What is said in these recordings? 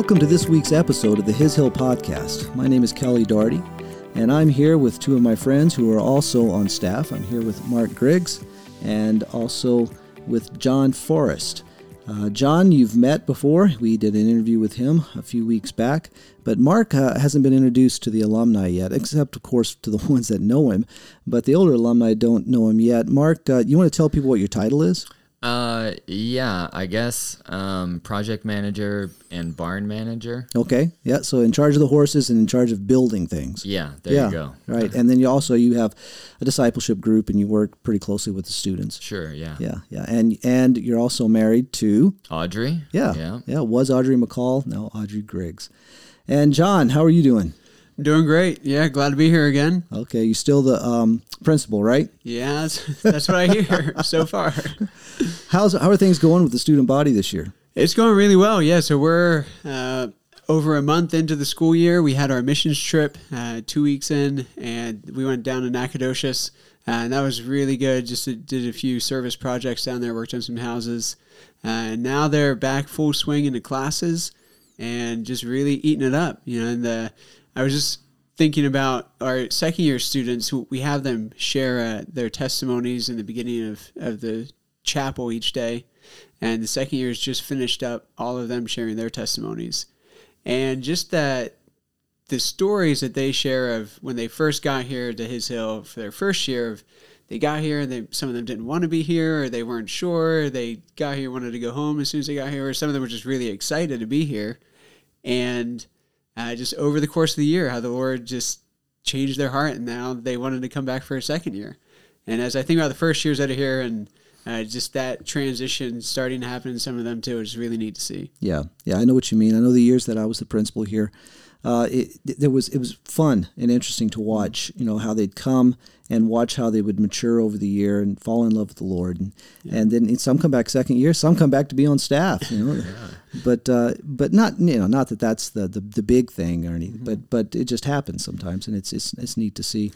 Welcome to this week's episode of the His Hill Podcast. My name is Kelly Doherty, and I'm here with two of my friends who are also on staff. I'm here with Mark Griggs and also with Jon Forrest. Uh, Jon, you've met before. We did an interview with him a few weeks back, but Mark uh, hasn't been introduced to the alumni yet, except, of course, to the ones that know him. But the older alumni don't know him yet. Mark, uh, you want to tell people what your title is? Uh, yeah, I guess um, project manager and barn manager. Okay, yeah. So in charge of the horses and in charge of building things. Yeah, there yeah, you go. Right, and then you also you have a discipleship group and you work pretty closely with the students. Sure, yeah. Yeah, yeah, and and you're also married to Audrey. yeah, yeah. yeah. Was Audrey McCall now Audrey Griggs, and Jon, how are you doing? Doing great. Yeah, glad to be here again. Okay, you still the um, principal, right? Yeah, that's, that's what I hear so far. How's how are things going with the student body this year? It's going really well. Yeah, so we're uh, over a month into the school year. We had our missions trip uh, two weeks in, and we went down to Nacogdoches, uh, and that was really good. Just did a few service projects down there, worked on some houses, uh, and now they're back full swing into classes, and just really eating it up. You know, and the I was just thinking about our second year students we have them share uh, their testimonies in the beginning of, of the chapel each day. And the second year has just finished up all of them sharing their testimonies. And just that the stories that they share of when they first got here to his hill for their first year of they got here and they some of them didn't want to be here or they weren't sure they got here wanted to go home as soon as they got here or some of them were just really excited to be here. And uh, just over the course of the year how the lord just changed their heart and now they wanted to come back for a second year and as i think about the first years out of here and uh, just that transition starting to happen in some of them too is really neat to see. Yeah, yeah, I know what you mean. I know the years that I was the principal here, uh, it, there was it was fun and interesting to watch. You know how they'd come and watch how they would mature over the year and fall in love with the Lord, and, yeah. and then some come back second year, some come back to be on staff. You know, yeah. But uh, but not you know not that that's the the, the big thing or anything, mm-hmm. but but it just happens sometimes, and it's it's it's neat to see.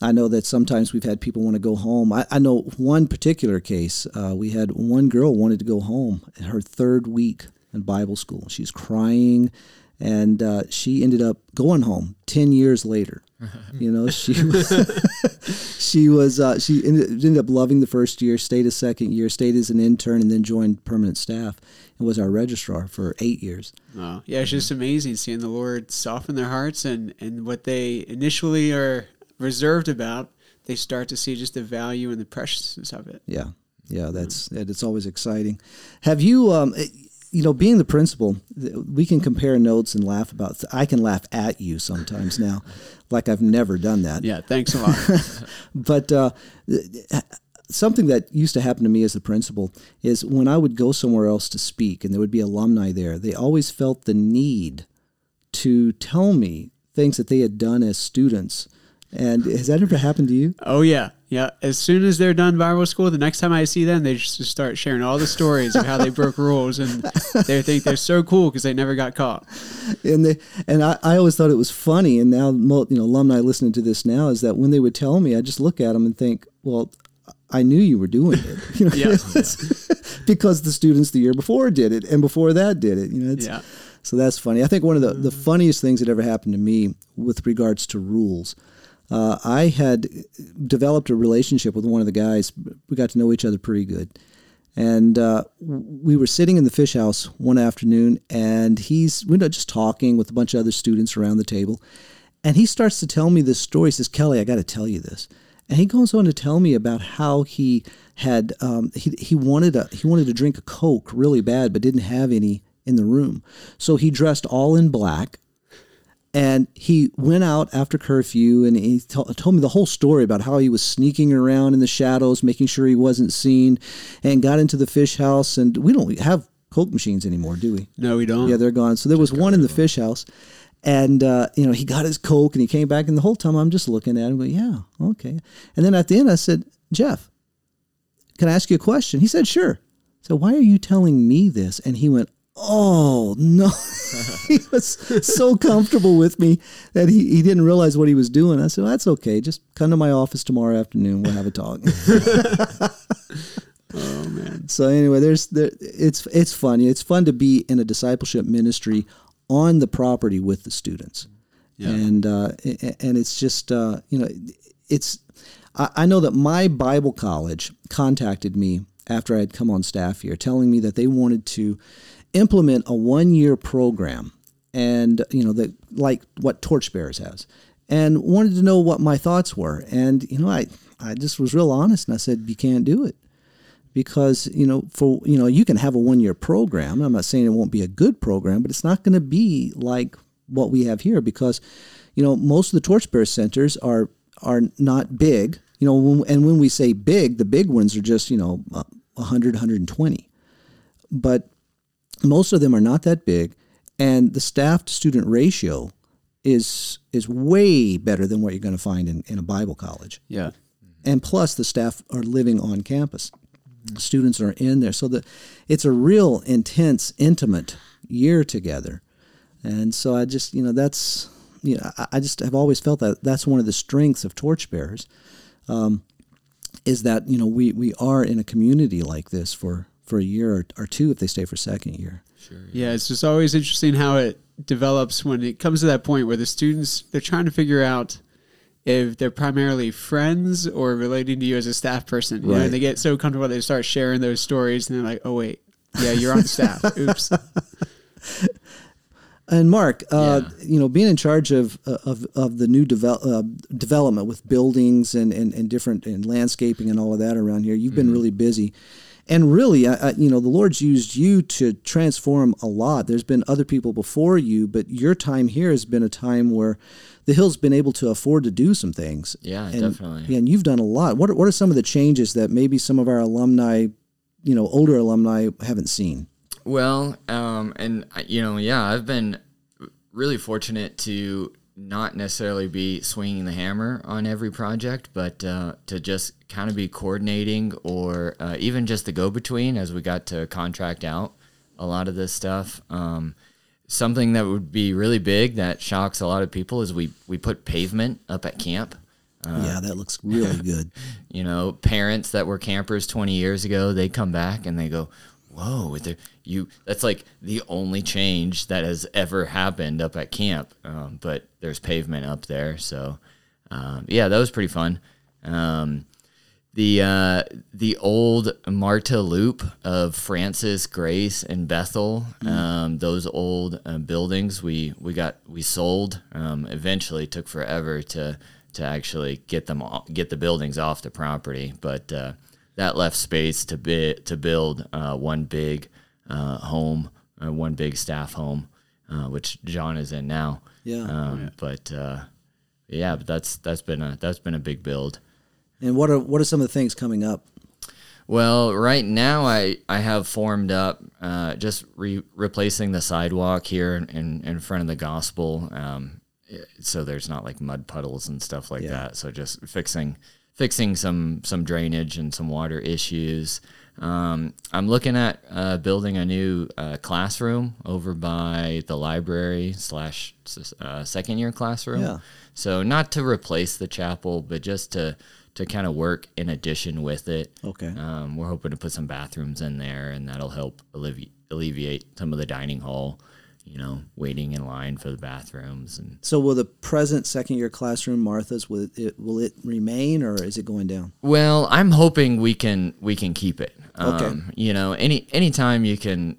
I know that sometimes we've had people want to go home. I, I know one particular case. Uh, we had one girl wanted to go home in her third week in Bible school. She's crying, and uh, she ended up going home ten years later. you know, she was, she was uh, she ended, ended, up loving the first year, stayed a second year, stayed as an intern, and then joined permanent staff and was our registrar for eight years. Wow, yeah, it's just amazing seeing the Lord soften their hearts and and what they initially are reserved about, they start to see just the value and the preciousness of it. Yeah, yeah, that's mm-hmm. it's always exciting. Have you, um, eh, you know, being the principal, we can compare notes and laugh about. I can laugh at you sometimes now, like I've never done that. Yeah, thanks a lot. but uh, something that used to happen to me as the principal is when I would go somewhere else to speak, and there would be alumni there. They always felt the need to tell me things that they had done as students and has that ever happened to you? Oh yeah, yeah. As soon as they're done Bible school, the next time I see them, they just start sharing all the stories of how they broke rules, and they think they're so cool because they never got caught. And they and I, I always thought it was funny, and now you know alumni listening to this now is that when they would tell me, I just look at them and think, well. I knew you were doing it, you know, yeah, yeah. because the students the year before did it, and before that did it. You know, yeah. So that's funny. I think one of the, the funniest things that ever happened to me with regards to rules uh, I had developed a relationship with one of the guys. We got to know each other pretty good. And uh, we were sitting in the fish house one afternoon, and he's we were just talking with a bunch of other students around the table. And he starts to tell me this story. He says, Kelly, I got to tell you this. And he goes on to tell me about how he had um, he, he wanted a he wanted to drink a Coke really bad, but didn't have any in the room. So he dressed all in black and he went out after curfew and he t- told me the whole story about how he was sneaking around in the shadows, making sure he wasn't seen, and got into the fish house. And we don't have Coke machines anymore, do we? No, we don't. Yeah, they're gone. So there was one in the fish house. And, uh, you know, he got his Coke and he came back. And the whole time I'm just looking at him, going, yeah, okay. And then at the end, I said, Jeff, can I ask you a question? He said, sure. So why are you telling me this? And he went, oh no he was so comfortable with me that he, he didn't realize what he was doing i said well, that's okay just come to my office tomorrow afternoon we'll have a talk oh man so anyway, there's there, it's it's funny. It's fun to be in a discipleship ministry on the property with the students, yeah. and uh, and it's just uh, you know it's I, I know that my Bible college contacted me after I had come on staff here, telling me that they wanted to implement a one year program, and you know that like what Torchbearers has, and wanted to know what my thoughts were, and you know I I just was real honest, and I said you can't do it because you know for you know you can have a one year program. I'm not saying it won't be a good program but it's not going to be like what we have here because you know most of the torchbearer centers are are not big. You know and when we say big the big ones are just you know 100 120 but most of them are not that big and the staff to student ratio is is way better than what you're going to find in, in a bible college. Yeah. And plus the staff are living on campus students are in there. So that it's a real intense, intimate year together. And so I just, you know, that's, you know, I, I just have always felt that that's one of the strengths of Torchbearers, um, is that you know we we are in a community like this for for a year or, or two if they stay for second year. Sure. Yeah. yeah, it's just always interesting how it develops when it comes to that point where the students they're trying to figure out if they're primarily friends or relating to you as a staff person. You right. know, they get so comfortable they start sharing those stories and they're like, oh, wait, yeah, you're on staff. Oops. And Mark, uh, yeah. you know, being in charge of of, of the new devel- uh, development with buildings and, and, and different and landscaping and all of that around here, you've been mm-hmm. really busy. And really, I, I, you know, the Lord's used you to transform a lot. There's been other people before you, but your time here has been a time where the Hill's been able to afford to do some things. Yeah, and, definitely. Yeah, and you've done a lot. What are, what are some of the changes that maybe some of our alumni, you know, older alumni haven't seen? Well, um, and you know, yeah, I've been really fortunate to not necessarily be swinging the hammer on every project, but uh, to just kind of be coordinating or uh, even just the go between as we got to contract out a lot of this stuff. Um, something that would be really big that shocks a lot of people is we we put pavement up at camp. Uh, yeah, that looks really good. you know, parents that were campers 20 years ago, they come back and they go, "Whoa, you that's like the only change that has ever happened up at camp." Um, but there's pavement up there, so um, yeah, that was pretty fun. Um, the uh, the old Marta Loop of Francis, Grace, and Bethel. Mm. Um, those old uh, buildings we we got we sold. Um, eventually, took forever to to actually get them get the buildings off the property, but uh, that left space to bi- to build uh, one big uh, home, uh, one big staff home, which Jon is in now. Yeah, um, yeah. but yeah, but that's that's been a that's been a big build. And what are what are some of the things coming up? Well, right now I, I have formed up uh, just re- replacing the sidewalk here in, in front of the gospel, um, so there's not like mud puddles and stuff like yeah. that. So just fixing fixing some some drainage and some water issues. Um, I'm looking at uh, building a new uh, classroom over by the library slash uh, second year classroom. Yeah. So not to replace the chapel, but just to to kind of work in addition with it. Okay. Um, we're hoping to put some bathrooms in there, and that'll help allevi- alleviate some of the dining hall. You know, waiting in line for the bathrooms and. So, will the present second year classroom, Martha's, will it will it remain or is it going down? Well, I'm hoping we can we can keep it. Okay. Um, you know, any anytime you can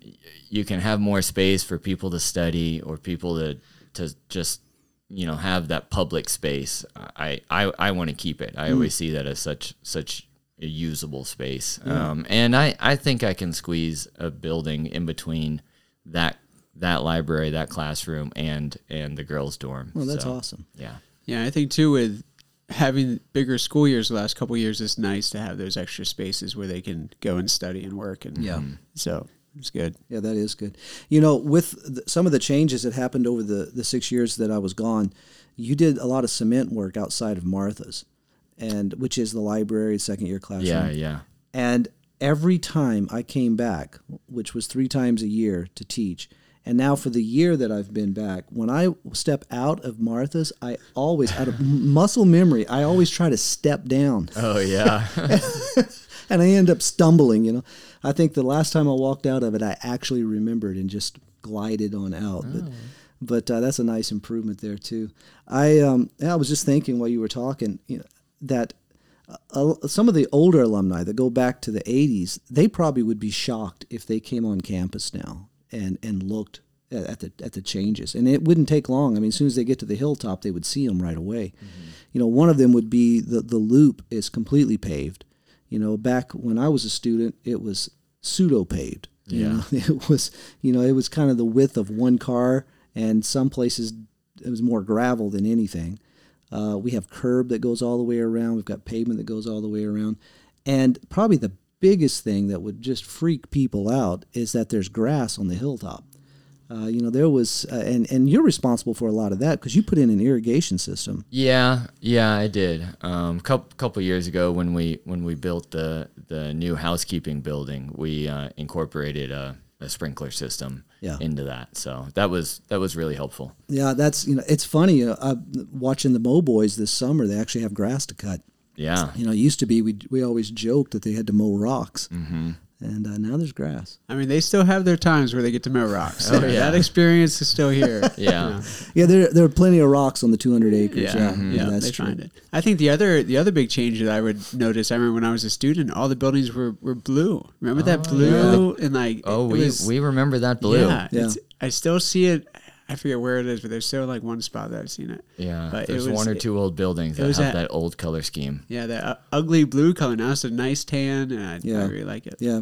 you can have more space for people to study or people to to just you know have that public space i i, I want to keep it i mm. always see that as such such a usable space yeah. um, and i i think i can squeeze a building in between that that library that classroom and and the girls dorm well that's so, awesome yeah yeah i think too with having bigger school years the last couple years it's nice to have those extra spaces where they can go and study and work and yeah mm-hmm. so it's good. Yeah, that is good. You know, with the, some of the changes that happened over the, the six years that I was gone, you did a lot of cement work outside of Martha's, and which is the library second year classroom. Yeah, yeah. And every time I came back, which was three times a year to teach, and now for the year that I've been back, when I step out of Martha's, I always, out of muscle memory, I always try to step down. Oh yeah. and I end up stumbling. You know, I think the last time I walked out of it, I actually remembered and just glided on out. But but uh, that's a nice improvement there too. I um, I was just thinking while you were talking, you know, that uh, some of the older alumni that go back to the 80s, they probably would be shocked if they came on campus now and and looked at the at the changes. And it wouldn't take long. I mean, as soon as they get to the hilltop, they would see them right away. Mm-hmm. You know, one of them would be the the loop is completely paved. You know, back when I was a student, it was pseudo paved. Yeah, know? it was you know it was kind of the width of one car, and some places it was more gravel than anything. Uh, we have curb that goes all the way around. We've got pavement that goes all the way around, and probably the biggest thing that would just freak people out is that there's grass on the hilltop. Uh, you know, there was, uh, and and you're responsible for a lot of that because you put in an irrigation system. Yeah, yeah, I did. Um, couple couple years ago when we when we built the the new housekeeping building, we uh, incorporated a, a, sprinkler system yeah. into that. So that was that was really helpful. Yeah, that's you know, it's funny uh, watching the mow boys this summer. They actually have grass to cut. Yeah, you know, it used to be we we always joked that they had to mow rocks. Mm-hmm and uh, now there's grass. I mean, they still have their times where they get to mow rocks. oh, yeah. That experience is still here. yeah, yeah. There, there are plenty of rocks on the 200 acres. Yeah, yeah, mm-hmm. yeah that's they true. find it. I think the other the other big change that I would notice. I remember when I was a student, all the buildings were, were blue. Remember oh, that blue yeah. and like oh we was, we remember that blue. Yeah, yeah. I still see it I forget where it is, but there's still like one spot that I've seen it. Yeah, but there's was, one or two old buildings that have that, that, old color scheme. Yeah, that uh, ugly blue color. Now it's a nice tan, and I, yeah. I really like it. Yeah,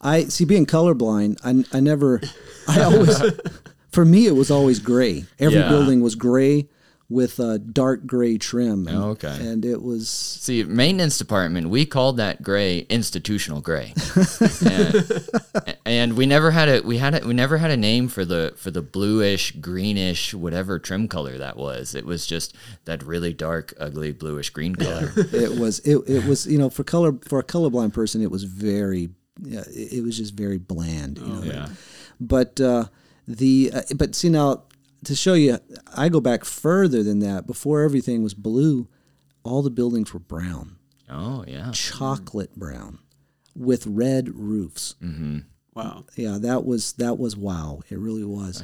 I see. Being colorblind, I I never, I always, for me it was always gray. Every yeah. building was gray with a dark gray trim. And, oh, okay. And it was see maintenance department. We called that gray institutional gray, and, and, we never had a we had a, we never had a name for the for the bluish greenish whatever trim color that was. It was just that really dark ugly bluish green color. it was it, it was you know for color for a colorblind person it was very yeah, it was just very bland. You oh, know? yeah. But uh, the uh, but see now to show you, I go back further than that. Before everything was blue, all the buildings were brown. Oh yeah, chocolate brown, with red roofs. Mm-hmm. Wow. Yeah, that was that was wow. It really was.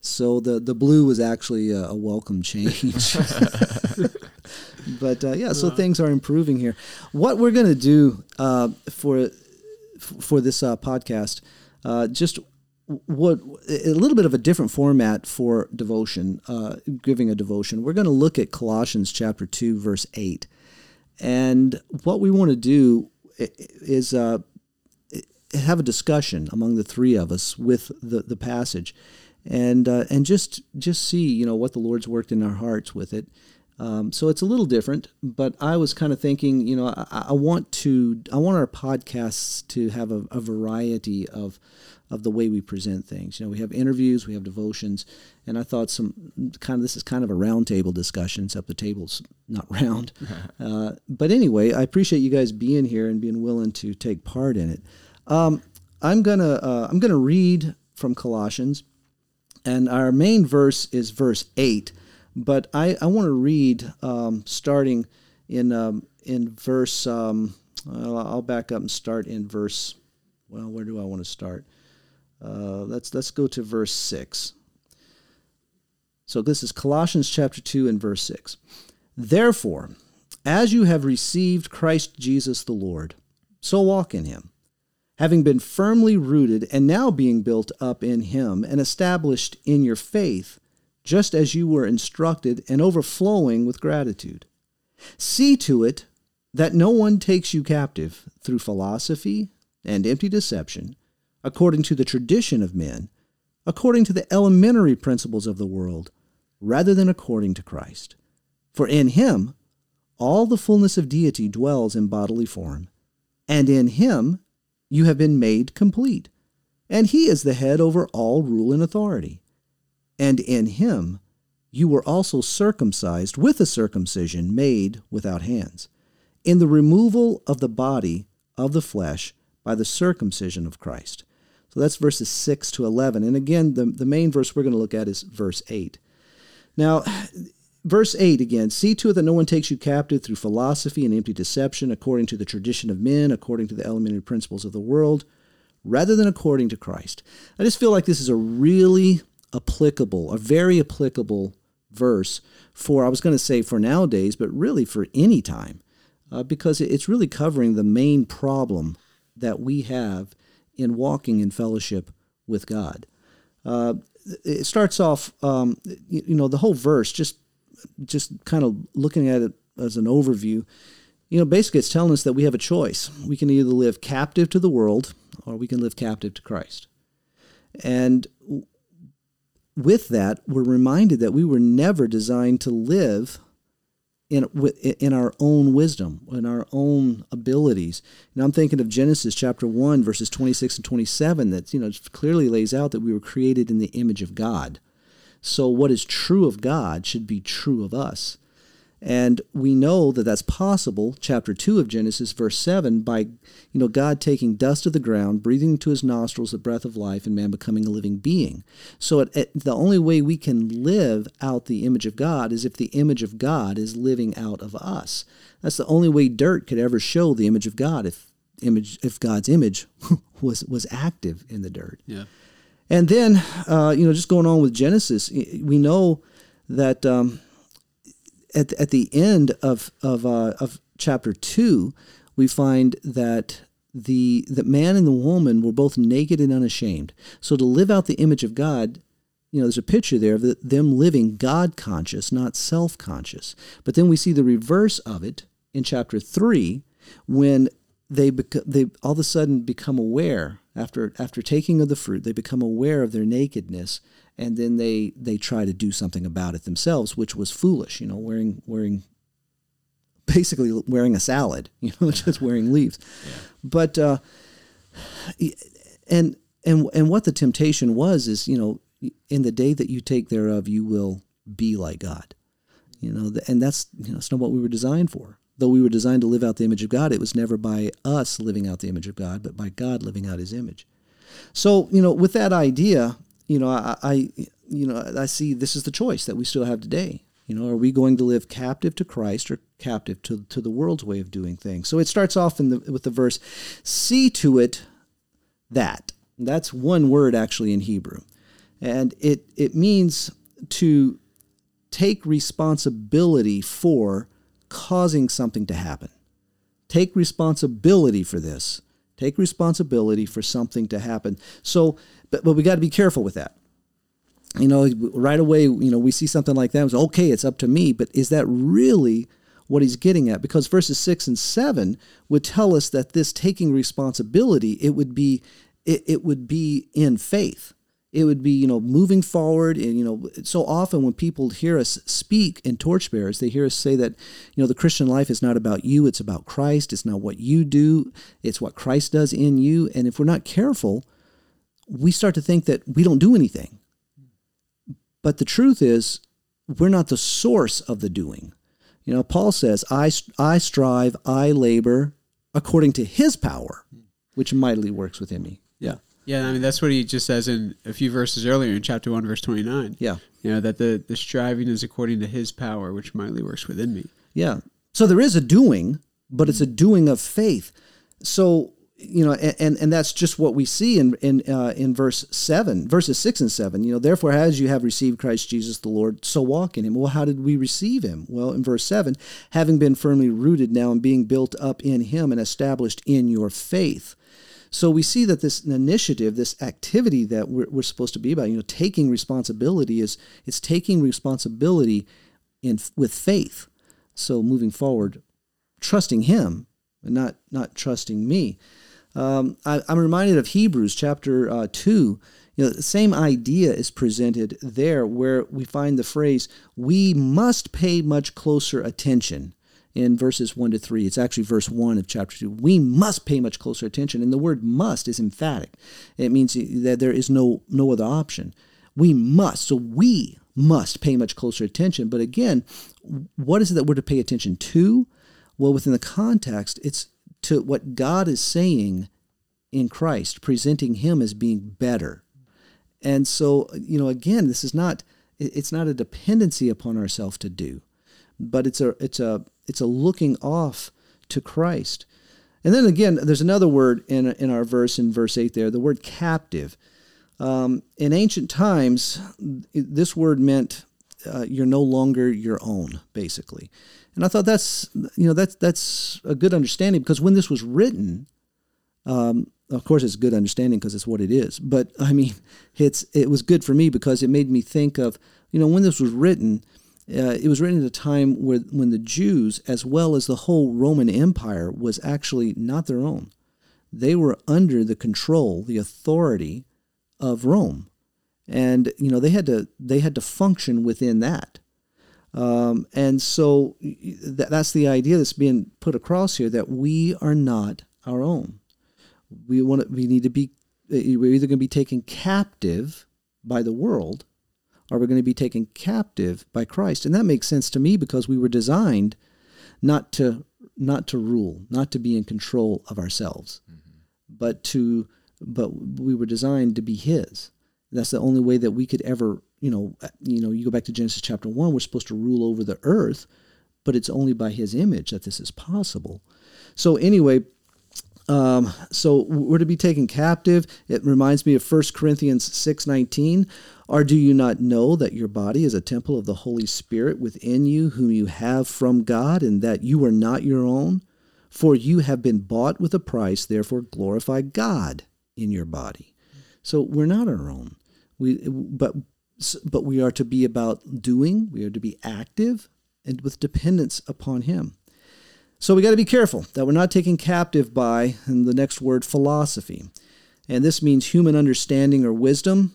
so the the blue was actually a, a welcome change. but uh, yeah, so things are improving here. What we're gonna do uh, for for this uh, podcast, uh, just what a little bit of a different format for devotion, uh, giving a devotion. We're going to look at Colossians chapter two, verse eight, and what we want to do is uh, have a discussion among the three of us with the, the passage, and uh, and just just see you know what the Lord's worked in our hearts with it. Um, so it's a little different, but I was kind of thinking, you know, I, I want to I want our podcasts to have a, a variety of of the way we present things. You know, we have interviews, we have devotions, and I thought some kind of this is kind of a roundtable discussion, except the table's not round. uh, but anyway, I appreciate you guys being here and being willing to take part in it. Um, I'm gonna uh, I'm gonna read from Colossians, and our main verse is verse eight, but I, I want to read um, starting in um, in verse. Um, I'll back up and start in verse. Well, where do I want to start? Uh, let's let's go to verse six. So this is Colossians chapter two and verse six. Therefore, as you have received Christ Jesus the Lord, so walk in him, having been firmly rooted and now being built up in him and established in your faith, just as you were instructed and overflowing with gratitude. See to it that no one takes you captive through philosophy and empty deception according to the tradition of men, according to the elementary principles of the world, rather than according to Christ. For in him all the fullness of deity dwells in bodily form, and in him you have been made complete, and he is the head over all rule and authority. And in him you were also circumcised with a circumcision made without hands, in the removal of the body of the flesh by the circumcision of Christ so that's verses 6 to 11. And again, the, the main verse we're going to look at is verse 8. Now, verse 8 again see to it that no one takes you captive through philosophy and empty deception according to the tradition of men according to the elementary principles of the world rather than according to christ i just feel like this is a really applicable a very applicable verse for i was going to say for nowadays but really for any time uh, because it's really covering the main problem that we have in walking in fellowship with god uh, it starts off um, you, you know the whole verse just just kind of looking at it as an overview, you know, basically it's telling us that we have a choice. We can either live captive to the world or we can live captive to Christ. And with that, we're reminded that we were never designed to live in in our own wisdom, in our own abilities. And I'm thinking of Genesis chapter 1 verses 26 and 27 that, you know, clearly lays out that we were created in the image of God. So, what is true of God should be true of us. And we know that that's possible, chapter 2 of Genesis, verse 7, by you know God taking dust of the ground, breathing into his nostrils the breath of life, and man becoming a living being. So it, it, the only way we can live out the image of God is if the image of God is living out of us. That's the only way dirt could ever show the image of God if image if God's image was was active in the dirt. Yeah. And then, uh, you know, just going on with Genesis, we know that um, at, at the end of, of, uh, of chapter 2, we find that the that man and the woman were both naked and unashamed. So to live out the image of God, you know, there's a picture there of them living God conscious, not self conscious. But then we see the reverse of it in chapter three, when they bec- they all of a sudden become aware after after taking of the fruit they become aware of their nakedness and then they they try to do something about it themselves which was foolish you know wearing wearing basically wearing a salad you know just wearing leaves yeah. but uh and and and what the temptation was is you know in the day that you take thereof you will be like god you know and that's you know that's not what we were designed for though we were designed to live out the image of God, it was never by us living out the image of God, but by God living out His image. So, you know, with that idea, you know, I, I you know, I see this is the choice that we still have today. You know, are we going to live captive to Christ or captive to, to the world's way of doing things? So it starts off in the, with the verse, see to it that. That's one word actually in Hebrew. And it, it means to take responsibility for causing something to happen. Take responsibility for this. Take responsibility for something to happen. So, but, but we got to be careful with that. You know, right away, you know, we see something like that. It's okay, it's up to me. But is that really what he's getting at? Because verses six and seven would tell us that this taking responsibility, it would be, it, it would be in faith it would be you know moving forward. And you know so often when people hear us speak in torchbearers they hear us say that you know the christian life is not about you it's about christ. It's not what you do it's what christ does in you. And if we're not careful we start to think that we don't do anything. But the truth is we're not the source of the doing. You know paul says i i strive i labor according to his power which mightily works within me yeah I mean that's what he just says in a few verses earlier in chapter one, verse twenty nine. Yeah, you know that the the striving is according to His power, which mightily works within me. Yeah, so there is a doing, but it's a doing of faith. So you know, and and that's just what we see in in uh, in verse seven, verses six and seven. You know, therefore, as you have received Christ Jesus the Lord, so walk in Him. Well, how did we receive Him? Well, in verse seven, having been firmly rooted now and being built up in Him and established in your faith. So we see that this initiative, this activity that we're, we're supposed to be about, you know, taking responsibility is it's taking responsibility in with faith. So moving forward, trusting Him and not not trusting me. Um, I, am reminded of Hebrews chapter uh, two. You know, the same idea is presented there, where we find the phrase "we must pay much closer attention." In verses 1 to 3. It's actually verse 1 of chapter 2. We must pay much closer attention. And the word must is emphatic. It means that there is no, no other option. We must. So we must pay much closer attention. But again, what is it that we're to pay attention to? Well, within the context, it's to what God is saying in Christ, presenting Him as being better. And so, you know, again, this is not it's not a dependency upon ourselves to do, but it's a it's a it's a looking off to Christ. And then again, there's another word in in our verse in verse eight there, the word captive. Um, in ancient times, this word meant uh, you're no longer your own, basically. And I thought that's you know that's that's a good understanding because when this was written, um, of course it's good understanding because it's what it is. But I mean, it's it was good for me because it made me think of you know when this was written, uh, it was written at a time where when the Jews as well as the whole Roman Empire was actually not their own. They were under the control, the authority of Rome, and you know they had to they had to function within that. Um, and so th- that's the idea that's being put across here that we are not our own. We want to, we need to be we're either going to be taken captive by the world or we're going to be taken captive by Christ. And that makes sense to me because we were designed not to not to rule, not to be in control of ourselves, mm-hmm. but to but we were designed to be his. That's the only way that we could ever, you know, you know, you go back to Genesis chapter 1, we're supposed to rule over the earth, but it's only by his image that this is possible. So anyway, um, so we're to be taken captive. It reminds me of 1 Corinthians 6:19. Or do you not know that your body is a temple of the Holy Spirit within you, whom you have from God, and that you are not your own? For you have been bought with a price, therefore glorify God in your body. So we're not our own. We, but, but we are to be about doing, we are to be active, and with dependence upon Him. So we got to be careful that we're not taken captive by, and the next word, philosophy. And this means human understanding or wisdom.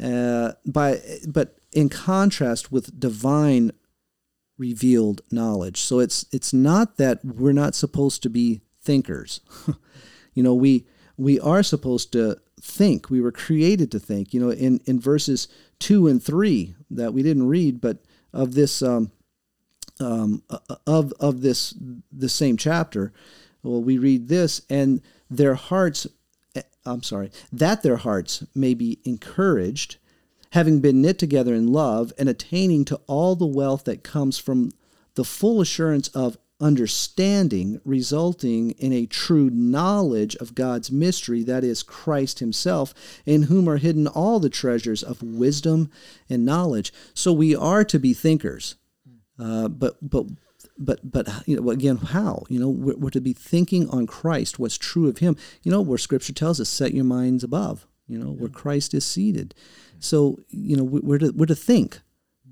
Uh, by, but in contrast with divine revealed knowledge. So it's it's not that we're not supposed to be thinkers. you know, we we are supposed to think. We were created to think. You know, in, in verses two and three that we didn't read, but of this um, um, of of this the same chapter, well, we read this, and their hearts. Eh, I'm sorry, that their hearts may be encouraged, having been knit together in love, and attaining to all the wealth that comes from the full assurance of understanding resulting in a true knowledge of God's mystery, that is, Christ Himself, in whom are hidden all the treasures of wisdom and knowledge. So we are to be thinkers. Uh, but, but, but, but, you know, again, how? You know, we're, we're to be thinking on Christ, what's true of Him. You know, where Scripture tells us, set your minds above, you know, where Christ is seated. So, you know, we're to, we're to think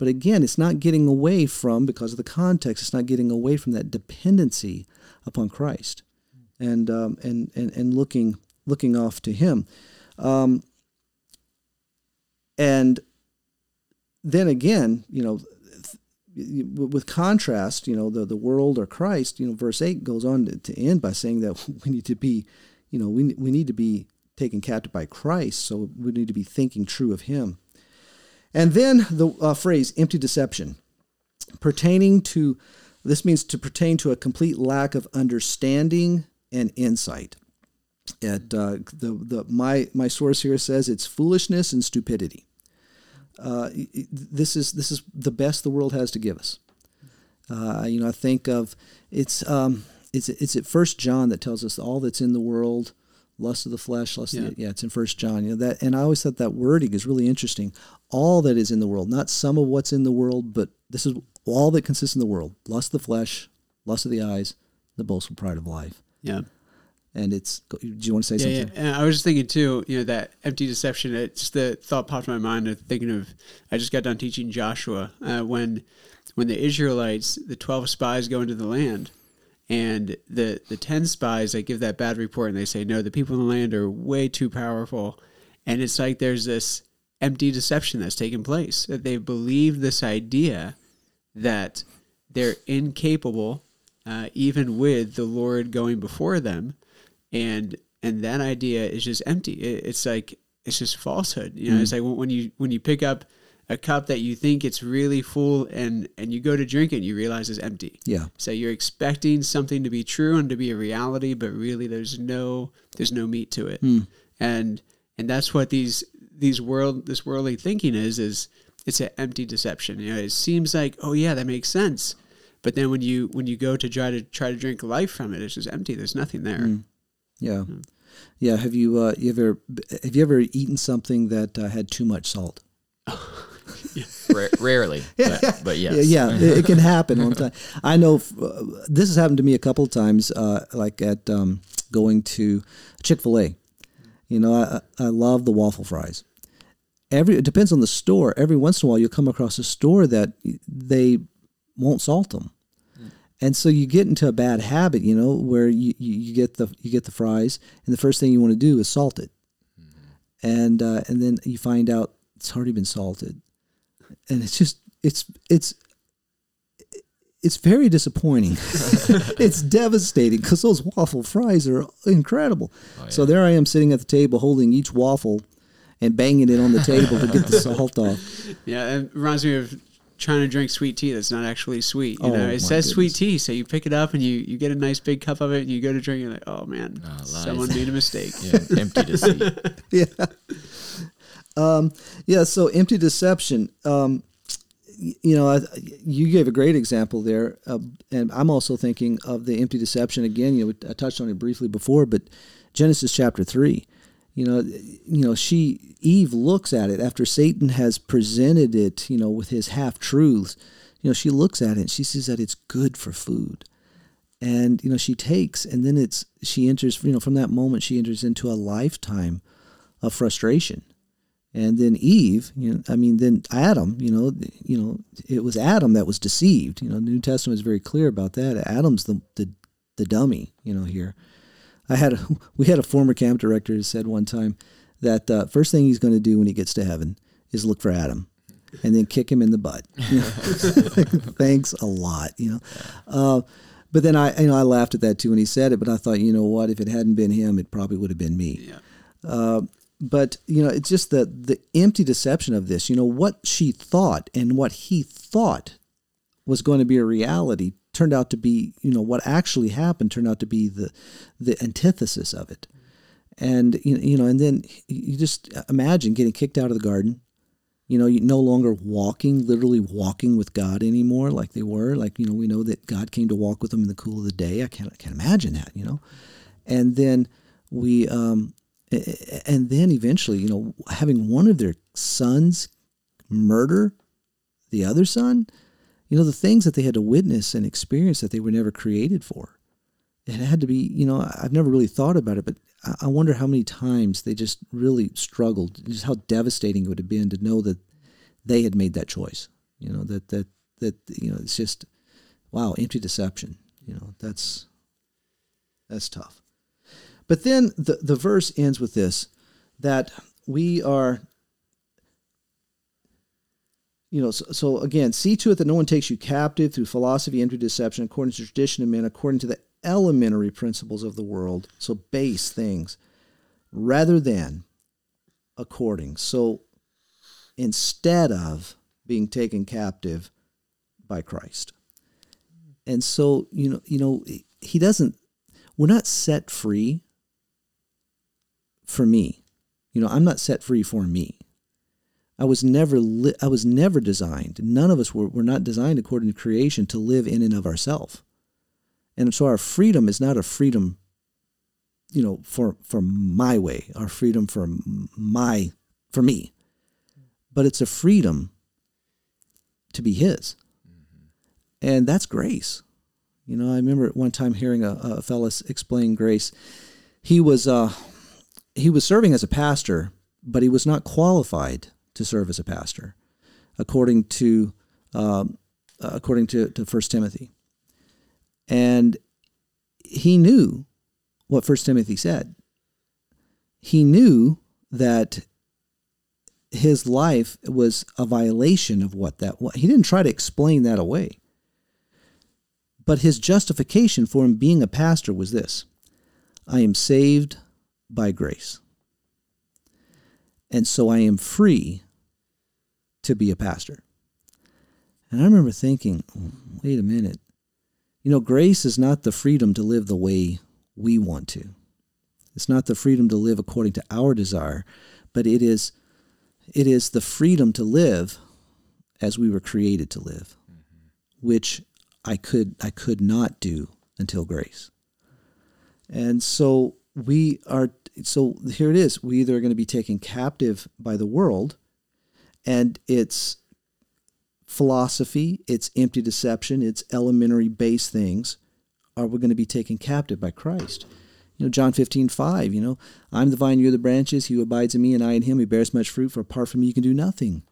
but again, it's not getting away from, because of the context, it's not getting away from that dependency upon Christ and, um, and, and, and looking, looking off to Him. Um, and then again, you know, with contrast, you know, the, the world or Christ, you know, verse 8 goes on to, to end by saying that we need to be, you know, we, we need to be taken captive by Christ, so we need to be thinking true of Him. And then the uh, phrase empty deception, pertaining to, this means to pertain to a complete lack of understanding and insight. At, uh, the, the, my, my source here says it's foolishness and stupidity. Uh, this, is, this is the best the world has to give us. Uh, you know, I think of it's, um, it's, it's at First John that tells us all that's in the world lust of the flesh, lust yeah. of the, yeah, it's in First John. You know that, and I always thought that wording is really interesting. All that is in the world, not some of what's in the world, but this is all that consists in the world: lust of the flesh, lust of the eyes, the boastful pride of life. Yeah. And it's. Do you want to say yeah, something? Yeah, and I was just thinking too. You know that empty deception. It just the thought popped in my mind of thinking of. I just got done teaching Joshua uh, when, when the Israelites, the twelve spies, go into the land and the the 10 spies they give that bad report and they say no the people in the land are way too powerful and it's like there's this empty deception that's taken place that they believe this idea that they're incapable uh, even with the lord going before them and and that idea is just empty it, it's like it's just falsehood you know mm. it's like when you when you pick up a cup that you think it's really full and and you go to drink it and you realize it's empty. Yeah. So you're expecting something to be true and to be a reality, but really there's no there's no meat to it. Mm. And and that's what these these world this worldly thinking is is it's an empty deception. You know, it seems like oh yeah, that makes sense, but then when you when you go to try to try to drink life from it, it's just empty. There's nothing there. Mm. Yeah, yeah. Have you uh, you ever have you ever eaten something that uh, had too much salt? Ra- rarely, but, but yes. Yeah, yeah, it, it can happen all the time. I know uh, this has happened to me a couple of times, uh, like at um, going to Chick Fil A. You know, I, I love the waffle fries. Every it depends on the store. Every once in a while, you'll come across a store that they won't salt them, and so you get into a bad habit. You know, where you, you, you get the you get the fries, and the first thing you want to do is salt it, and uh, and then you find out it's already been salted, and it's just it's it's it's very disappointing. it's devastating because those waffle fries are incredible. Oh, So there I am sitting at the table holding each waffle and banging it on the table to get the salt off. Yeah, it reminds me of trying to drink sweet tea that's not actually sweet. You Oh, know, it says sweet tea, so you pick it up and you, you get a nice big cup of it and you go to drink. You're like, oh man, Oh, someone made a mistake. Yeah, empty deceit. yeah. Um, yeah. So empty deception. Um, you know, I, you gave a great example there, uh, and I'm also thinking of the empty deception again. You know, I touched on it briefly before, but Genesis chapter three. You know, you know, she Eve looks at it after Satan has presented it. You know, with his half truths. You know, she looks at it and she sees that it's good for food and you know she takes and then it's she enters you know from that moment she enters into a lifetime of frustration and then eve you know i mean then adam you know you know it was adam that was deceived you know the new testament is very clear about that adam's the the, the dummy you know here i had a, we had a former camp director who said one time that uh, first thing he's going to do when he gets to heaven is look for adam and then kick him in the butt You know? thanks a lot you know uh, but then I, you know, I laughed at that too when he said it. But I thought, you know what? If it hadn't been him, it probably would have been me. Yeah. Uh, but you know, it's just the the empty deception of this. You know what she thought and what he thought was going to be a reality turned out to be, you know, what actually happened turned out to be the the antithesis of it. And you know, and then you just imagine getting kicked out of the garden. You know, you no longer walking, literally walking with God anymore, like they were. Like you know, we know that God came to walk with them in the cool of the day. I can't, I can't imagine that. You know, and then we, um, and then eventually, you know, having one of their sons murder the other son. You know, the things that they had to witness and experience that they were never created for. It had to be, you know, I've never really thought about it, but I- wonder how many times they just really struggled, just how devastating it would have been to know that they had made that choice. You know, that that that you know, it's just wow, empty deception. You know, that's that's tough. But then the the verse ends with this that we are you know, so, so again, see to it that no one takes you captive through philosophy, empty deception, according to tradition of men, according to the elementary principles of the world, so base things, rather than according. So instead of being taken captive by Christ. And so, you know, you know, he doesn't we're not set free for me. You know, I'm not set free for me. I was never li- I was never designed. None of us were, were not designed according to creation to live in and of ourselves. And so our freedom is not a freedom, you know, for for my way, our freedom for my for me. But it's a freedom to be his. And that's grace. You know, I remember one time hearing a, a fellow explain grace. He was uh he was serving as a pastor, but he was not qualified to serve as a pastor, according to um, according to to First Timothy. And he knew what First Timothy said. He knew that his life was a violation of what that was. He didn't try to explain that away. But his justification for him being a pastor was this I am saved by grace. And so I am free to be a pastor. And I remember thinking, wait a minute. You know, grace is not the freedom to live the way we want to. It's not the freedom to live according to our desire, but it is it is the freedom to live as we were created to live, mm-hmm. which I could I could not do until grace. And so we are so here it is. We either are going to be taken captive by the world and its philosophy, its empty deception, its elementary base things, are we're going to be taken captive by Christ. You know, John 15, 5, you know, I'm the vine, you're the branches, he who abides in me and I in him, he bears much fruit, for apart from me you can do nothing.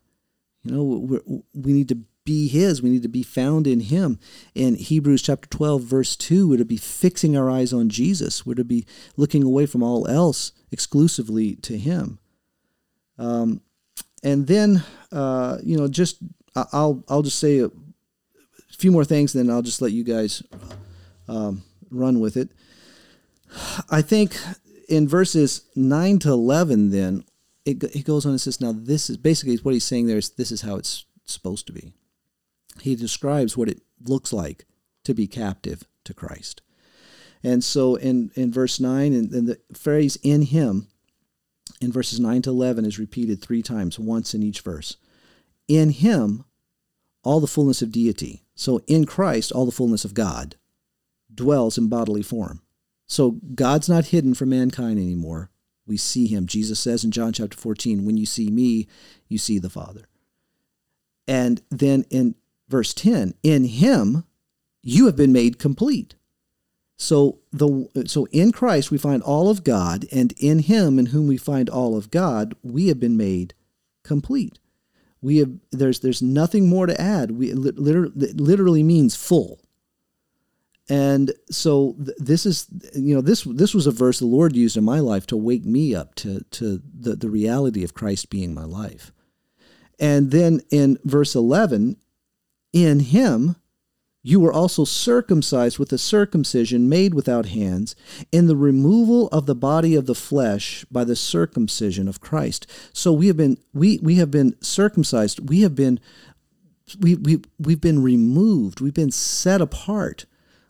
You know, we we need to be his. We need to be found in him. In Hebrews chapter 12, verse 2, we're to be fixing our eyes on Jesus. We're to be looking away from all else exclusively to him. Um, and then, uh, you know, just I'll I'll just say a few more things, then I'll just let you guys um, run with it. I think in verses 9 to 11, then, it, it goes on and says, now this is basically what he's saying there is this is how it's supposed to be. He describes what it looks like to be captive to Christ. And so in, in verse 9, and, and the phrase in him in verses 9 to 11 is repeated three times, once in each verse. In him, all the fullness of deity. So in Christ, all the fullness of God dwells in bodily form. So God's not hidden from mankind anymore. We see him. Jesus says in John chapter 14, when you see me, you see the Father. And then in verse 10, in him you have been made complete. So the so in Christ we find all of God, and in him in whom we find all of God, we have been made complete. We have there's there's nothing more to add. We literally, literally means full. And so th- this is, you know, this this was a verse the Lord used in my life to wake me up to to the, the reality of Christ being my life. And then in verse 11, in him you were also circumcised with a circumcision made without hands, in the removal of the body of the flesh by the circumcision of Christ. So we have been we we have been circumcised. We have been we, we, we've been removed. We've been set apart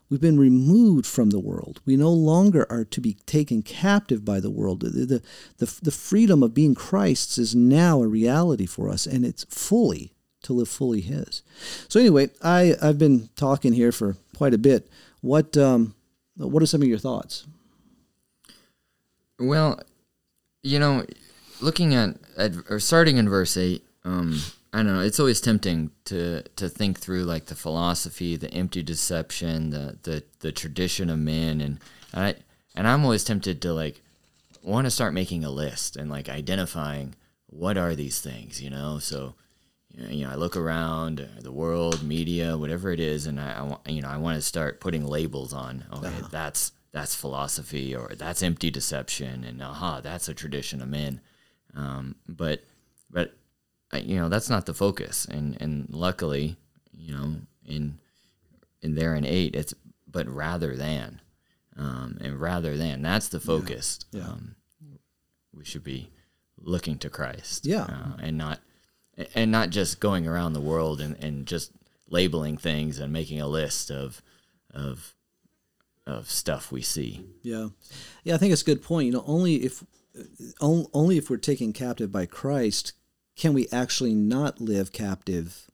We've been removed from the world. We no longer are to be taken captive by the world. The, the, the, the, freedom of being Christ's is now a reality for us, and it's fully to live fully His. So, anyway, I, I've been talking here for quite a bit. What, um, what are some of your thoughts? Well, you know, looking at, at or starting in verse 8, um, I don't know. It's always tempting to to think through like the philosophy, the empty deception, the the, the tradition of men, and, and I and I'm always tempted to like want to start making a list and like identifying what are these things, you know. So you know, I look around uh, the world, media, whatever it is, and I, I want you know I want to start putting labels on. Okay, uh-huh. that's that's philosophy, or that's empty deception, and aha, that's a tradition of men. Um, but but you know that's not the focus and and luckily you know in in there in eight it's but rather than um, and rather than that's the focus yeah, yeah. Um, we should be looking to christ yeah uh, and not and not just going around the world and, and just labeling things and making a list of of of stuff we see yeah yeah i think it's a good point you know only if only if we're taken captive by christ can we actually not live captive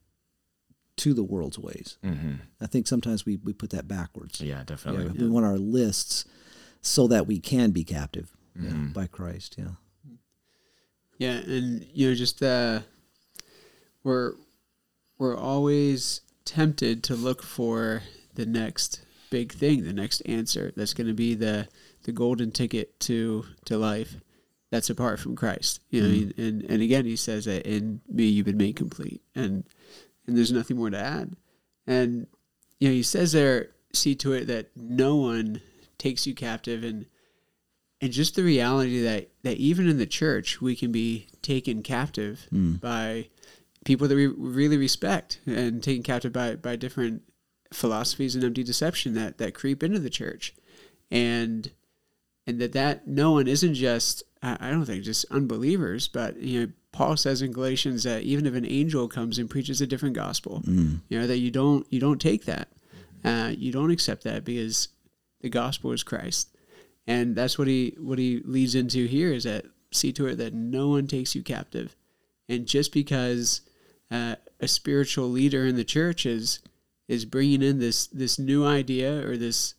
to the world's ways? Mm-hmm. I think sometimes we, we put that backwards. Yeah, definitely. Yeah, we want our lists so that we can be captive mm-hmm. yeah, by Christ. Yeah. Yeah, and you know, just uh, we're we're always tempted to look for the next big thing, the next answer that's going to be the the golden ticket to to life that's apart from Christ. You know, mm and and again, he says that in me you've been made complete, and and there's nothing more to add. And you know, he says there, see to it that no one takes you captive, and and just the reality that that even in the church we can be taken captive mm. by people that we really respect, and taken captive by by different philosophies and empty deception that that creep into the church, and and that that no one isn't just I don't think just unbelievers, but you know, Paul says in Galatians that even if an angel comes and preaches a different gospel, mm. you know that you don't you don't take that, uh, you don't accept that because the gospel is Christ, and that's what he what he leads into here is that see to it that no one takes you captive, and just because uh, a spiritual leader in the church is is bringing in this this new idea or this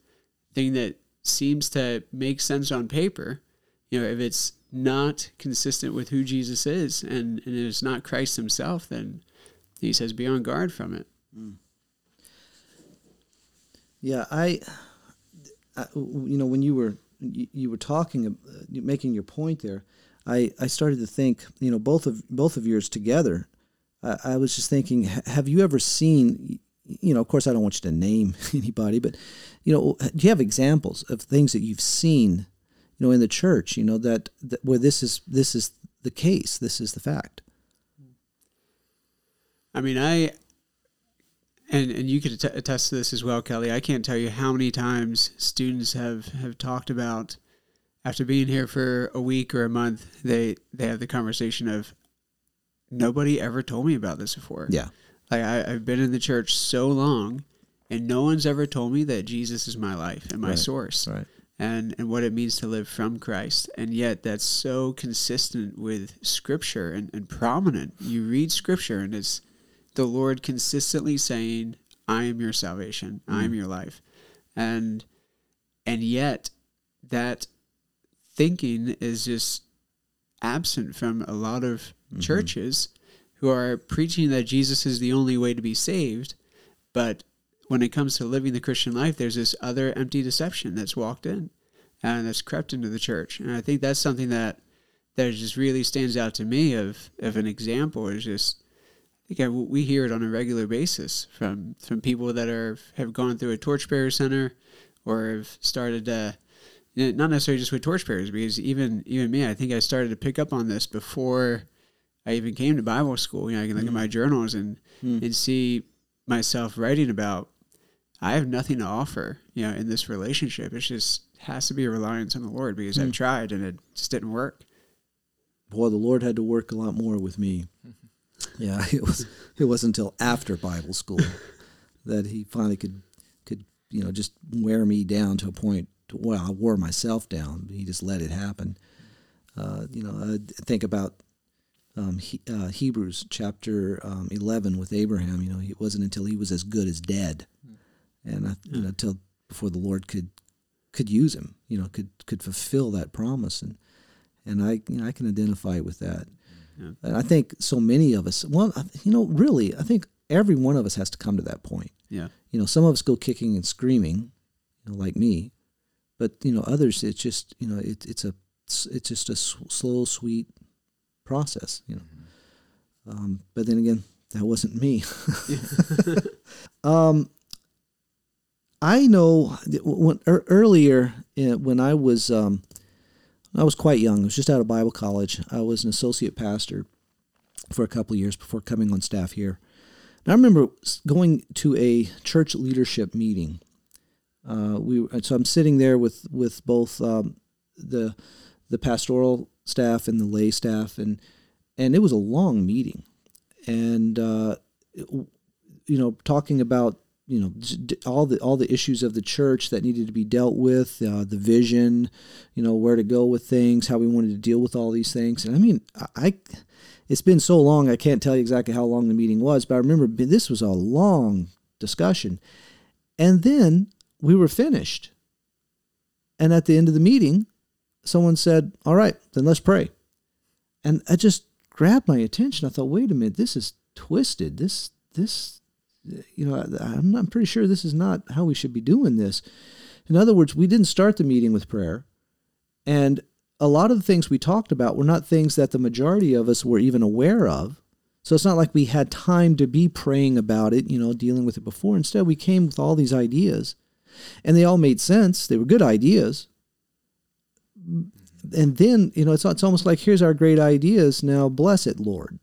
thing that seems to make sense on paper, you know, if it's not consistent with who Jesus is and, and it's not Christ himself, then he says be on guard from it. Mm. Yeah, I, I, you know, when you were you, you were talking, uh, making your point there, I, I started to think, you know, both of both of yours together. I, was just thinking, have you ever seen? You know, of course, I don't want you to name anybody, but you know, do you have examples of things that you've seen, you know, in the church? You know that, that where this is this is the case, this is the fact. I mean, I and and you could attest to this as well, Kelly. I can't tell you how many times students have have talked about after being here for a week or a month, they they have the conversation of nobody ever told me about this before. Yeah, like I, have been in the church so long, and no one's ever told me that Jesus is my life and my right. source. Right. And, and what it means to live from Christ. And yet, that's so consistent with Scripture and, and prominent. You read Scripture, and it's the Lord consistently saying, I am your salvation, mm. I am your life. And and yet that thinking is just absent from a lot of mm-hmm. churches who are preaching that Jesus is the only way to be saved, but when it comes to living the Christian life, there's this other empty deception that's walked in and that's crept into the church. And I think that's something that that just really stands out to me of of an example is just I think I, we hear it on a regular basis from from people that are have gone through a torchbearer center or have started not necessarily just with torchbearers because even even me I think I started to pick up on this before I even came to Bible school. You know, I can look mm. at my journals and mm. and see myself writing about I have nothing to offer, you know, in this relationship. It just has to be a reliance on the Lord because mm. I've tried and it just didn't work. Boy, the Lord had to work a lot more with me. yeah, it was it wasn't until after Bible school that he finally could could you know just wear me down to a point to, well I wore myself down. He just let it happen. Uh, you know, I think about um, he, uh, Hebrews chapter um, 11 with Abraham. You know, it wasn't until he was as good as dead and I, you know, till before the Lord could could use him, you know, could could fulfill that promise, and and I you know I can identify with that. Yeah. And I think so many of us, well, you know, really, I think every one of us has to come to that point. Yeah. You know, some of us go kicking and screaming, you know, like me, but you know, others, it's just you know, it, it's a it's just a slow, sweet process. You know, mm-hmm. um, but then again, that wasn't me. um, I know when earlier when I was um, I was quite young. I was just out of Bible college. I was an associate pastor for a couple of years before coming on staff here. And I remember going to a church leadership meeting. Uh, we so I'm sitting there with with both um, the the pastoral staff and the lay staff, and and it was a long meeting, and uh, you know talking about you know all the all the issues of the church that needed to be dealt with uh, the vision you know where to go with things how we wanted to deal with all these things. And i mean i it's been so long i can't tell you exactly how long the meeting was but i remember this was a long discussion. And then we were finished. And at the end of the meeting someone said all right then let's pray and i just grabbed my attention i thought wait a minute this is twisted this this you know, I'm, I'm pretty sure this is not how we should be doing this. In other words, we didn't start the meeting with prayer. And a lot of the things we talked about were not things that the majority of us were even aware of. So it's not like we had time to be praying about it, you know, dealing with it before. Instead, we came with all these ideas, and they all made sense. They were good ideas. And then, you know, it's, it's almost like here's our great ideas. Now bless it, Lord.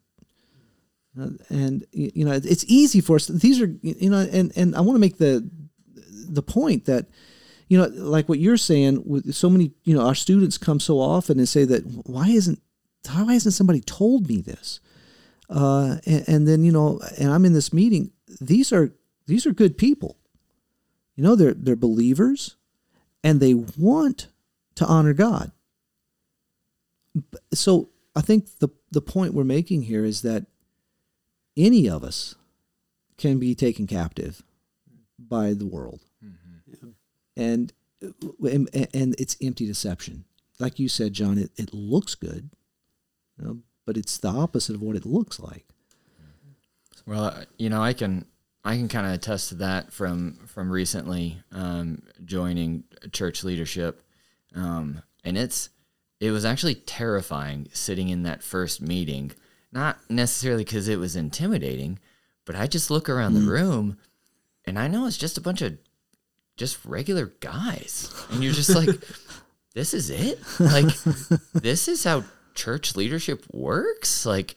Uh, and you know it's easy for us these are you know and and i want to make the the point that you know like what you're saying with so many you know our students come so often and say that why isn't why hasn't somebody told me this uh, and, and then you know and i'm in this meeting these are these are good people you know they're they're believers and they want to honor god so i think the the point we're making here is that any of us can be taken captive by the world. Mm-hmm. And, and and it's empty deception. Like you said, Jon, it, it looks good, you know, but it's the opposite of what it looks like. Well, you know, I can I can kind of attest to that from from recently um, joining church leadership, um, and it's it was actually terrifying sitting in that first meeting. Not necessarily because it was intimidating, but I just look around mm. the room, and I know it's just a bunch of just regular guys, and you're just like, this is it. Like this is how church leadership works. Like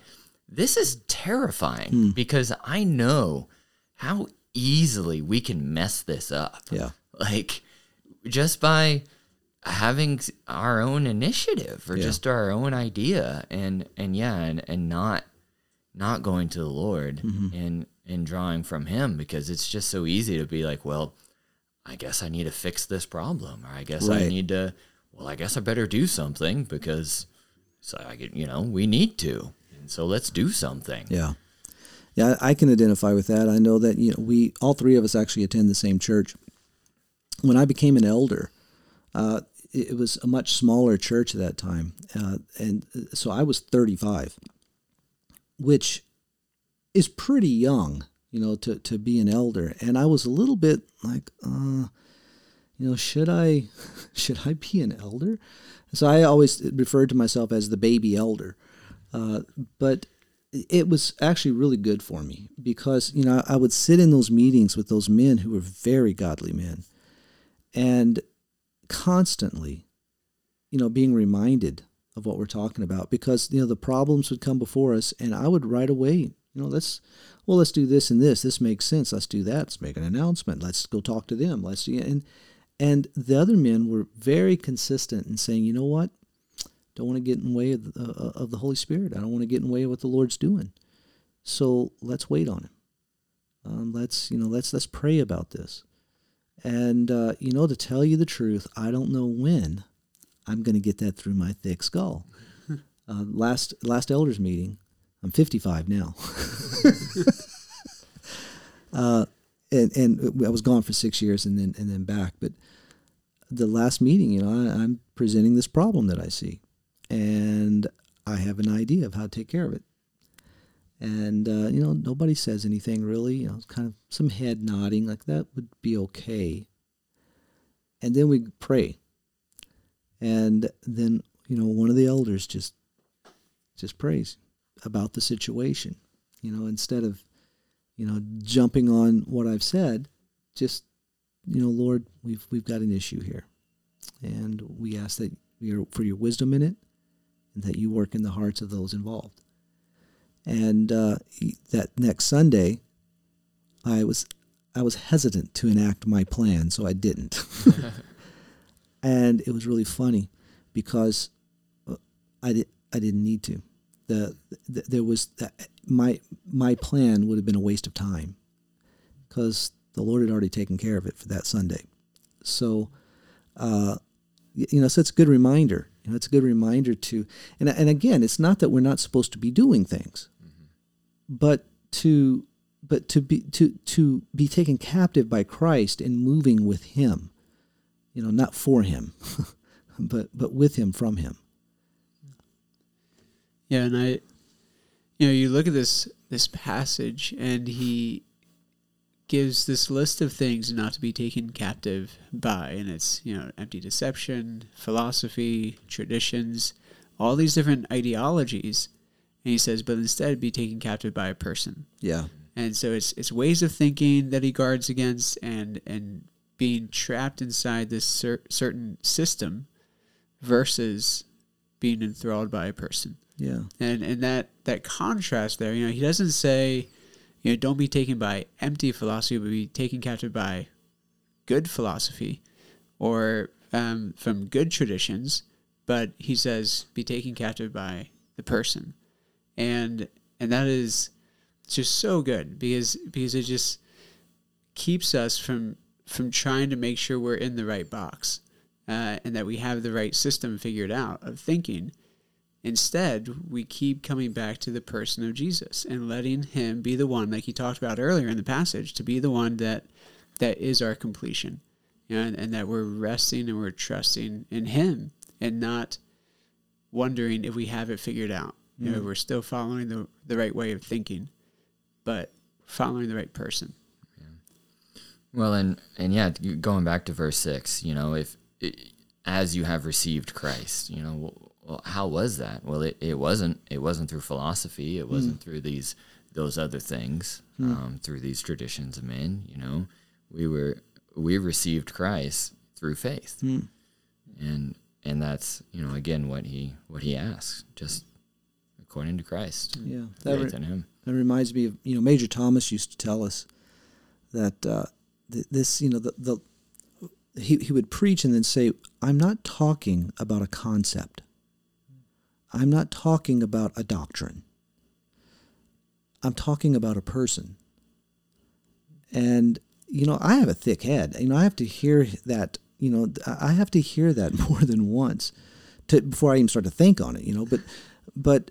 this is terrifying mm. because I know how easily we can mess this up. Yeah. Like just by having our own initiative or yeah. just our own idea and and yeah and, and not not going to the Lord mm-hmm. and and drawing from him because it's just so easy to be like, well, I guess I need to fix this problem or I guess right. I need to well, I guess I better do something because so I get, you know, we need to. And so let's do something. Yeah. Yeah, I can identify with that. I know that you know we all three of us actually attend the same church. When I became an elder, uh, it, was a much smaller church at that time, uh, and so I was 35, which is pretty young, you know, to to be an elder. And I was a little bit like, uh, you know, should I should I be an elder? So I always referred to myself as the baby elder, uh, but it was actually really good for me because you know I would sit in those meetings with those men who were very godly men, and constantly, you know, being reminded of what we're talking about because you know the problems would come before us, and I would right away, you know, let's well let's do this and this. This makes sense. Let's do that. Let's make an announcement. Let's go talk to them. Let's and and the other men were very consistent in saying, you know what, don't want to get in the way of the, uh, of the Holy Spirit. I don't want to get in the way of what the Lord's doing. So let's wait on Him. Um, let's you know let's let's pray about this. And uh, you know, to tell you the truth, I don't know when I'm going to get that through my thick skull. Uh, last last elders meeting, I'm 55 now. uh, and and I was gone for six years and then and then back. But the last meeting, you know, I, I'm presenting this problem that I see, and I have an idea of how to take care of it. And uh, you know, nobody says anything really. You know, kind of some head nodding, like that would be okay. And then we pray, and then you know, one of the elders just just prays about the situation. You know, instead of you know jumping on what I've said, just you know, Lord, we've we've got an issue here, and we ask that you for your wisdom in it, and that you work in the hearts of those involved. And uh, that next Sunday, I was I was hesitant to enact my plan, so I didn't. and it was really funny because uh, I did I didn't need to. The, the there was the, my my plan would have been a waste of time because the Lord had already taken care of it for that Sunday. So, uh, you know, so it's a good reminder. You know, it's a good reminder to, and and again, it's not that we're not supposed to be doing things. But to but to be to to be taken captive by Christ and moving with Him, you know, not for Him, but but with Him from Him. Yeah, and I, you know, you look at this this passage, and he gives this list of things not to be taken captive by, and it's you know empty deception, philosophy, traditions, all these different ideologies, he says, but instead be taken captive by a person. Yeah, and so it's it's ways of thinking that he guards against, and and being trapped inside this cer- certain system versus being enthralled by a person. Yeah, and and that that contrast there, you know, he doesn't say you know, don't be taken by empty philosophy, but be taken captive by good philosophy or um, from good traditions. But he says, be taken captive by the person, and and that is just so good because because it just keeps us from from trying to make sure we're in the right box uh, and that we have the right system figured out of thinking Instead, we keep coming back to the person of Jesus and letting him be the one, like he talked about earlier in the passage, to be the one that that is our completion. You know, and, and that we're resting and we're trusting in him and not wondering if we have it figured out. You know, we're still following the the right way of thinking, but following the right person. Well, and and yeah, going back to verse six, you know, if as you have received Christ, you know, well, how was that? Well, it, it wasn't it wasn't through philosophy. It wasn't mm. through these those other things, mm. um, through these traditions of men. You know, we were we received Christ through faith, mm. and and that's you know again what he what he asks, just according to Christ. Yeah, that, re- him. that reminds me of you know Major Thomas used to tell us that uh, th- this you know the the he, he would preach and then say, I'm not talking about a concept. I'm not talking about a doctrine. I'm talking about a person. And, you know, I have a thick head. You know, I have to hear that, you know, I have to hear that more than once to, before I even start to think on it, you know. But, but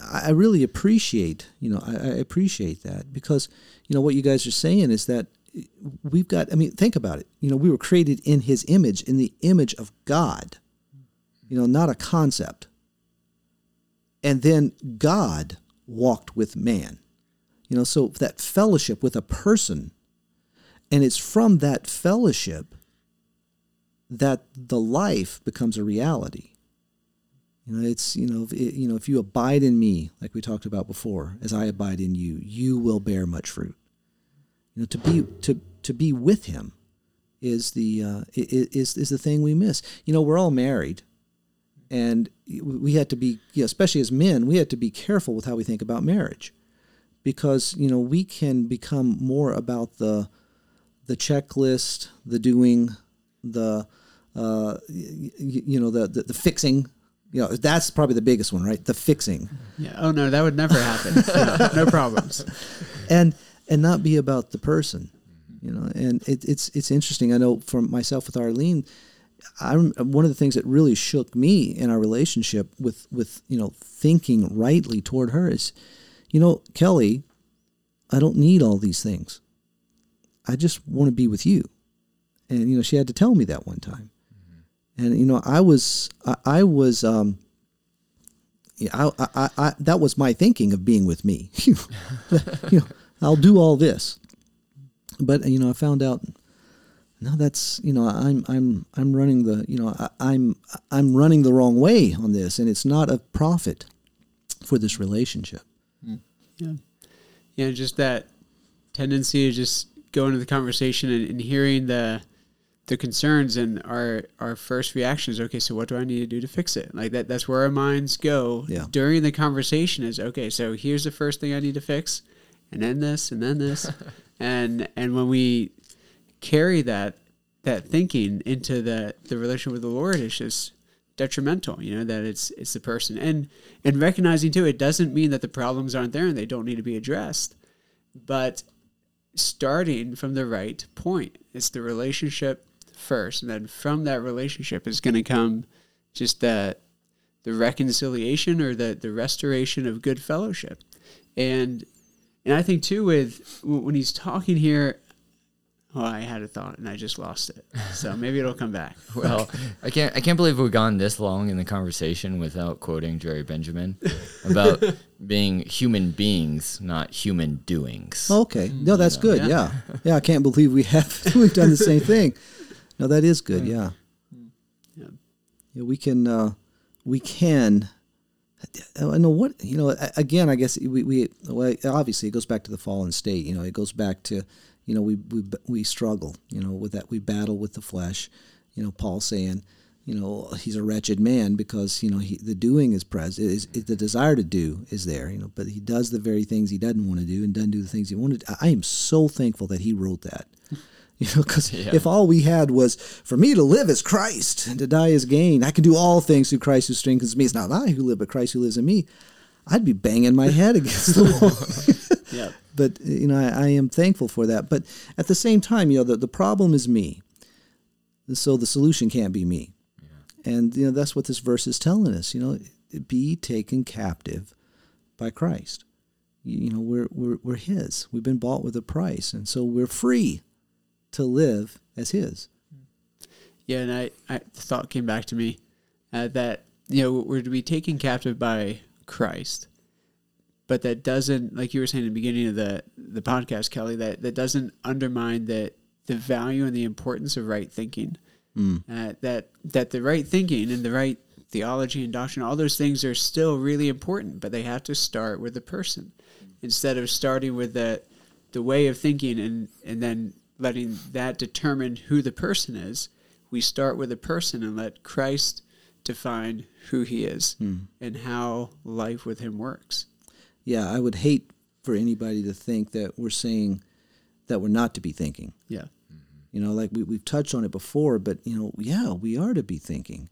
I really appreciate, you know, I, I appreciate that because, you know, what you guys are saying is that we've got, I mean, think about it. You know, we were created in his image, in the image of God, you know, not a concept. And then God walked with man. You know, so that fellowship with a person, and it's from that fellowship that the life becomes a reality. You know, it's you know, it, you know, if you abide in me, like we talked about before, as I abide in you, you will bear much fruit. You know, to be to to be with him is the uh, is is the thing we miss. You know, we're all married, and we had to be, you know, especially as men, we had to be careful with how we think about marriage, because you know we can become more about the the checklist, the doing, the uh, you, you know the, the the fixing you know that's probably the biggest one right? The fixing. Yeah. Oh no that would never happen. No, no problems. And and not be about the person you know? And it, it's it's interesting. I know for myself with arlene I'm one of the things that really shook me in our relationship with with you know thinking rightly toward her is you know kelly i don't need all these things. I just want to be with you. And you know she had to tell me that one time. And you know i was i, I was um yeah, I, I, I, that was my thinking of being with me. you know, I'll do all this. But you know, I found out no, that's you know, I'm I'm I'm running the you know I, I'm I'm running the wrong way on this, and it's not a profit for this relationship. Hmm. Yeah, yeah, just that tendency to just go into the conversation and, and hearing the the concerns and our our first reaction is okay so what do i need to do to fix it? Like that that's where our minds go yeah. during the conversation is okay so here's the first thing i need to fix and then this and then this. And and when we carry that that thinking into the the relation with the lord it's just detrimental you know that it's it's the person. And and recognizing too it doesn't mean that the problems aren't there and they don't need to be addressed but starting from the right point it's the relationship first and then from that relationship is going to come just that the reconciliation or the the restoration of good fellowship and and I think too with when he's talking here, well, I had a thought and I just lost it. So maybe it'll come back. well, I can't I can't believe we've gone this long in the conversation without quoting Jerry Benjamin about being human beings, not human doings. Okay. No, that's good. Yeah. yeah. yeah. I can't believe we have we've done the same thing. No, that is good. Yeah. Yeah. yeah we can uh, we can I know what you know. Again, I guess we, we well, obviously it goes back to the fallen state. You know, it goes back to you know we we we struggle. You know, with that we battle with the flesh. You know, Paul saying, you know, he's a wretched man because you know he, the doing is present. Is, is the desire to do is there. You know, but he does the very things he doesn't want to do and doesn't do the things he wanted. I am so thankful that he wrote that. You know, because yeah. if all we had was for me to live as Christ and to die as gain, I can do all things through Christ who strengthens me. It's not I who live, but Christ who lives in me. I'd be banging my head against the wall. yeah. But you know, I, I, am thankful for that. But at the same time, you know, the, the problem is me. So the solution can't be me. Yeah. And you know, that's what this verse is telling us. You know, be taken captive by Christ. You know, we're, we're, we're His. We've been bought with a price. And so we're free to live as His. Yeah, and I, I the thought came back to me uh, that, you know, we're to be taken captive by Christ. But that doesn't, like you were saying in the beginning of the, the podcast, Kelly, that, that doesn't undermine that the value and the importance of right thinking. Mm. Uh, that that the right thinking and the right theology and doctrine, all those things are still really important, but they have to start with the person instead of starting with the the way of thinking and and then letting that determine who the person is. We start with the person and let Christ define who he is mm. and how life with him works. Yeah, I would hate for anybody to think that we're saying that we're not to be thinking. Yeah. You know, like we, we've touched on it before, but you know, yeah, we are to be thinking.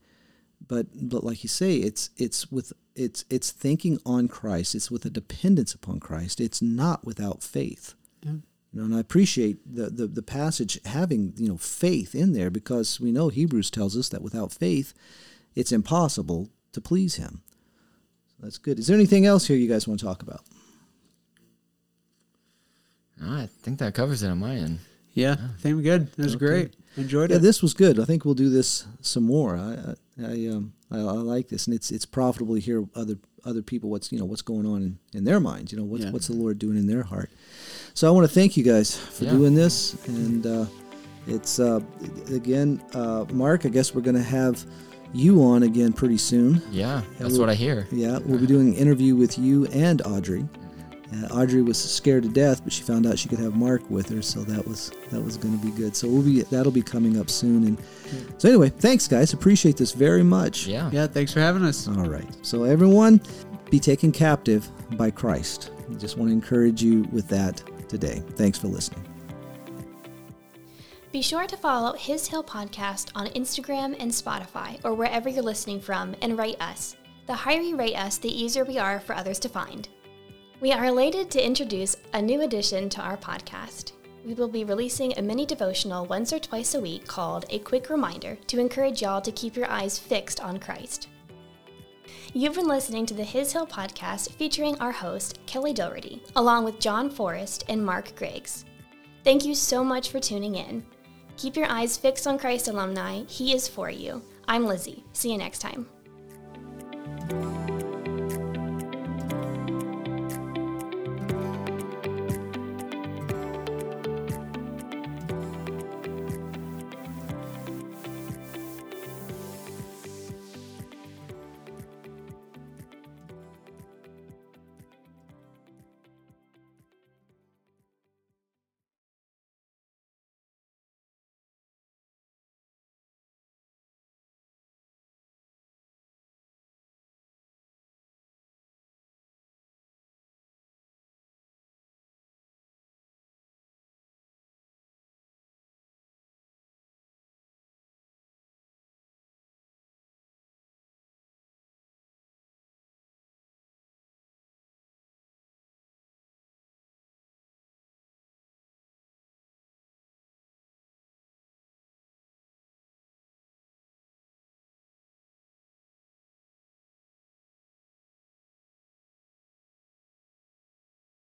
But but like you say, it's it's with it's it's thinking on Christ. It's with a dependence upon Christ. It's not without faith. Yeah. You know, and I appreciate the, the, the passage having, you know, faith in there because we know Hebrews tells us that without faith it's impossible to please him. So that's good. Is there anything else here you guys want to talk about? I think that covers it on my end. Yeah, yeah. I think we're good. That was okay. great. Enjoyed yeah, it. this was good. I think we'll do this some more. I I, um, I, I like this, and it's it's profitable to hear other other people what's you know what's going on in, in their minds. You know what's yeah. what's the Lord doing in their heart. So I want to thank you guys for yeah. doing this, and uh, it's uh, again, uh, Mark. I guess we're going to have you on again pretty soon. Yeah, that's we'll, what I hear. Yeah, we'll be doing an interview with you and Audrey. Uh, Audrey was scared to death, but she found out she could have Mark with her, so that was that was going to be good. So we'll be that'll be coming up soon. And so anyway, thanks guys, appreciate this very much. Yeah, yeah, thanks for having us. All right, so everyone, be taken captive by Christ. I just want to encourage you with that today. Thanks for listening. Be sure to follow His Hill Podcast on Instagram and Spotify or wherever you're listening from and rate us. The higher you rate us, the easier we are for others to find. We are elated to introduce a new addition to our podcast. We will be releasing a mini devotional once or twice a week called A Quick Reminder to encourage y'all to keep your eyes fixed on Christ. You've been listening to the His Hill podcast featuring our host, Kelly Doherty, along with Jon Forrest and Mark Griggs. Thank you so much for tuning in. Keep your eyes fixed on Christ alumni. He is for you. I'm Lizzie. See you next time.